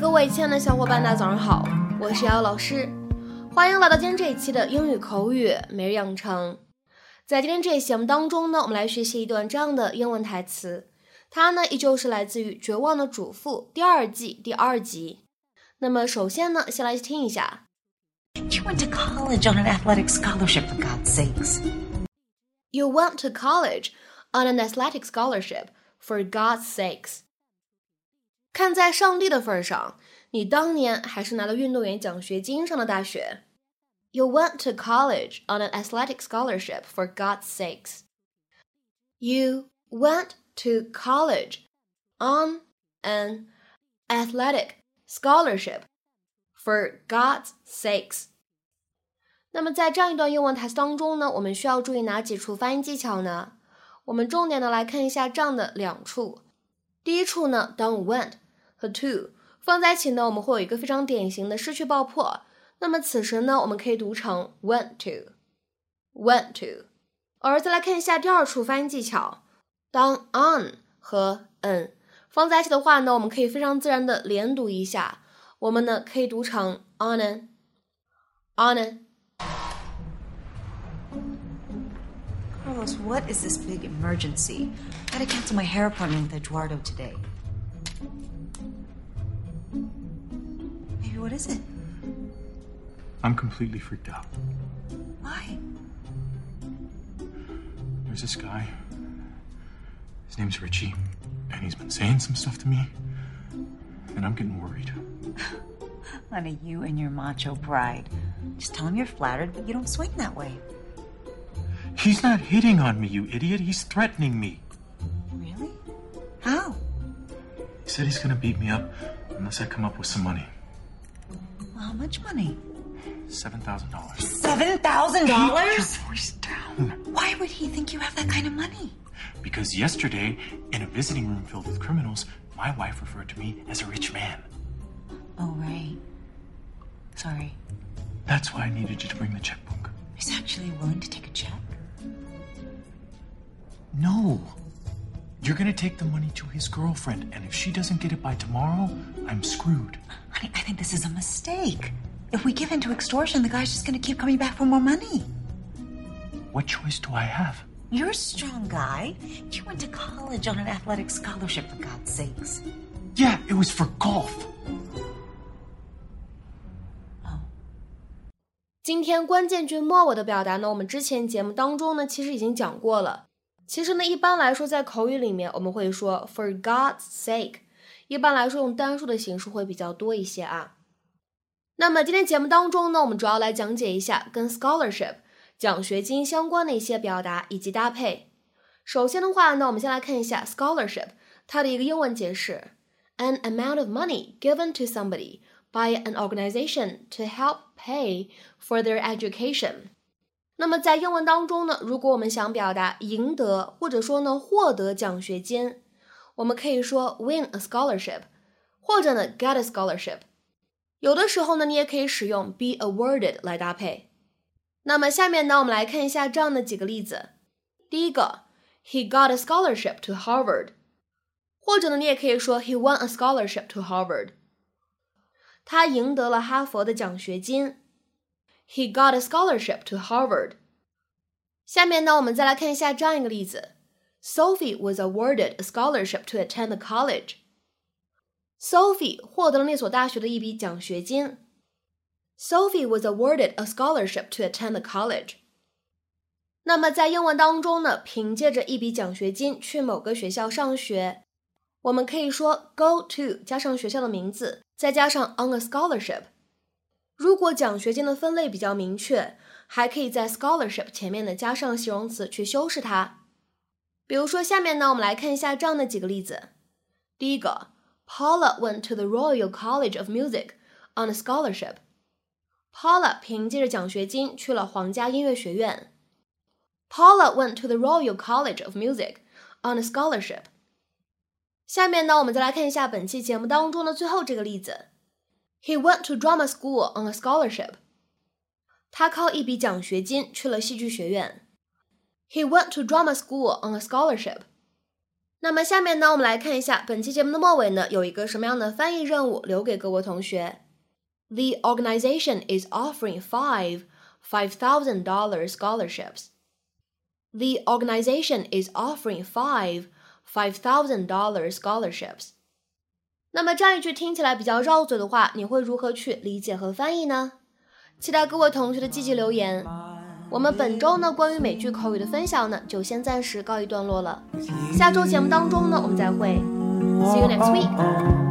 嗨，各位亲爱的小伙伴，大家早上好，我是瑶瑶老师，欢迎来到今天这一期的英语口语每日养成。在今天这一期节目当中呢，我们来学习一段这样的英文台词，它呢依旧是来自于《绝望的主妇》第二季第二集。那么首先呢，先来听一下。You went to college on an athletic scholarship, for God's sakes. You went to college on an athletic scholarship, for God's sakes. 看在上帝的份上，你当年还是拿了运动员奖学金上的大学。You went to college on an athletic scholarship, for God's sakes. You went to college on an athletic scholarship, for God's sakes. 那么在这样一段英文台词当中呢，我们需要注意哪几处发音技巧呢？我们重点的来看一下这样的两处。第一处呢，当 went 和 to 放在一起呢，我们会有一个非常典型的失去爆破。那么此时呢，我们可以读成 went to，went to。而再来看一下第二处发音技巧，当 on 和 n 放在一起的话呢，我们可以非常自然的连读一下。我们呢可以读成 on n，on n。Carlos, what is this big emergency? I gotta cancel my hair appointment with Eduardo today. What is it? I'm completely freaked out. Why? There's this guy. His name's Richie, and he's been saying some stuff to me, and I'm getting worried. Honey, you and your macho pride. Just tell him you're flattered, but you don't swing that way. He's not hitting on me, you idiot. He's threatening me. Really? How? He said he's gonna beat me up unless I come up with some money. How much money? Seven thousand dollars. Seven thousand dollars? voice down. Why would he think you have that kind of money? Because yesterday, in a visiting room filled with criminals, my wife referred to me as a rich man. Oh, right. Sorry. That's why I needed you to bring the checkbook. He's actually willing to take a check? No You're gonna take the money to his girlfriend, and if she doesn't get it by tomorrow, I'm screwed. Honey, I think this is a mistake. If we give in to extortion, the guy's just gonna keep coming back for more money. What choice do I have? You're a strong guy. You went to college on an athletic scholarship, for God's sakes. Yeah, it was for golf. 今天关键句末尾的表达呢，我们之前节目当中呢，其实已经讲过了。 其实呢，一般来说，在口语里面，我们会说 for God's sake，一般来说用单数的形式会比较多一些啊。那么今天节目当中呢，我们主要来讲解一下跟 scholarship 奖学金相关的一些表达以及搭配。首先的话呢，我们先来看一下 scholarship 它的一个英文解释：an amount of money given to somebody by an organization to help pay for their education。那么在英文当中呢，如果我们想表达赢得或者说呢获得奖学金，我们可以说 win a scholarship，或者呢 get a scholarship。有的时候呢，你也可以使用 be awarded 来搭配。那么下面呢，我们来看一下这样的几个例子。第一个，He got a scholarship to Harvard，或者呢，你也可以说 He won a scholarship to Harvard。他赢得了哈佛的奖学金。He got a scholarship to Harvard。下面呢，我们再来看一下这样一个例子：Sophie was awarded a scholarship to attend the college。Sophie 获得了那所大学的一笔奖学金。Sophie was awarded a scholarship to attend the college。那么在英文当中呢，凭借着一笔奖学金去某个学校上学，我们可以说 go to 加上学校的名字，再加上 on a scholarship。 如果奖学金的分类比较明确，还可以在 scholarship 前面呢加上形容词去修饰它。比如说，下面呢我们来看一下这样的几个例子。第一个，Paula went to the Royal College of Music on a scholarship。Paula 凭借着奖学金去了皇家音乐学院。Paula went to the Royal College of Music on a scholarship。下面呢，我们再来看一下本期节目当中的最后这个例子。He went to drama school on a scholarship。他靠一笔奖学金去了戏剧学院。He went to drama school on a scholarship。 那么下面呢，我们来看一下本期节目的末尾呢，有一个什么样的翻译任务留给各位同学。The organization is offering five five thousand dollar scholarships. The organization is offering five five thousand dollar scholarships. 那么这样一句听起来比较绕嘴的话，你会如何去理解和翻译呢？期待各位同学的积极留言。我们本周呢，关于美剧口语的分享呢，就先暂时告一段落了。下周节目当中呢，我们再会。See you next week.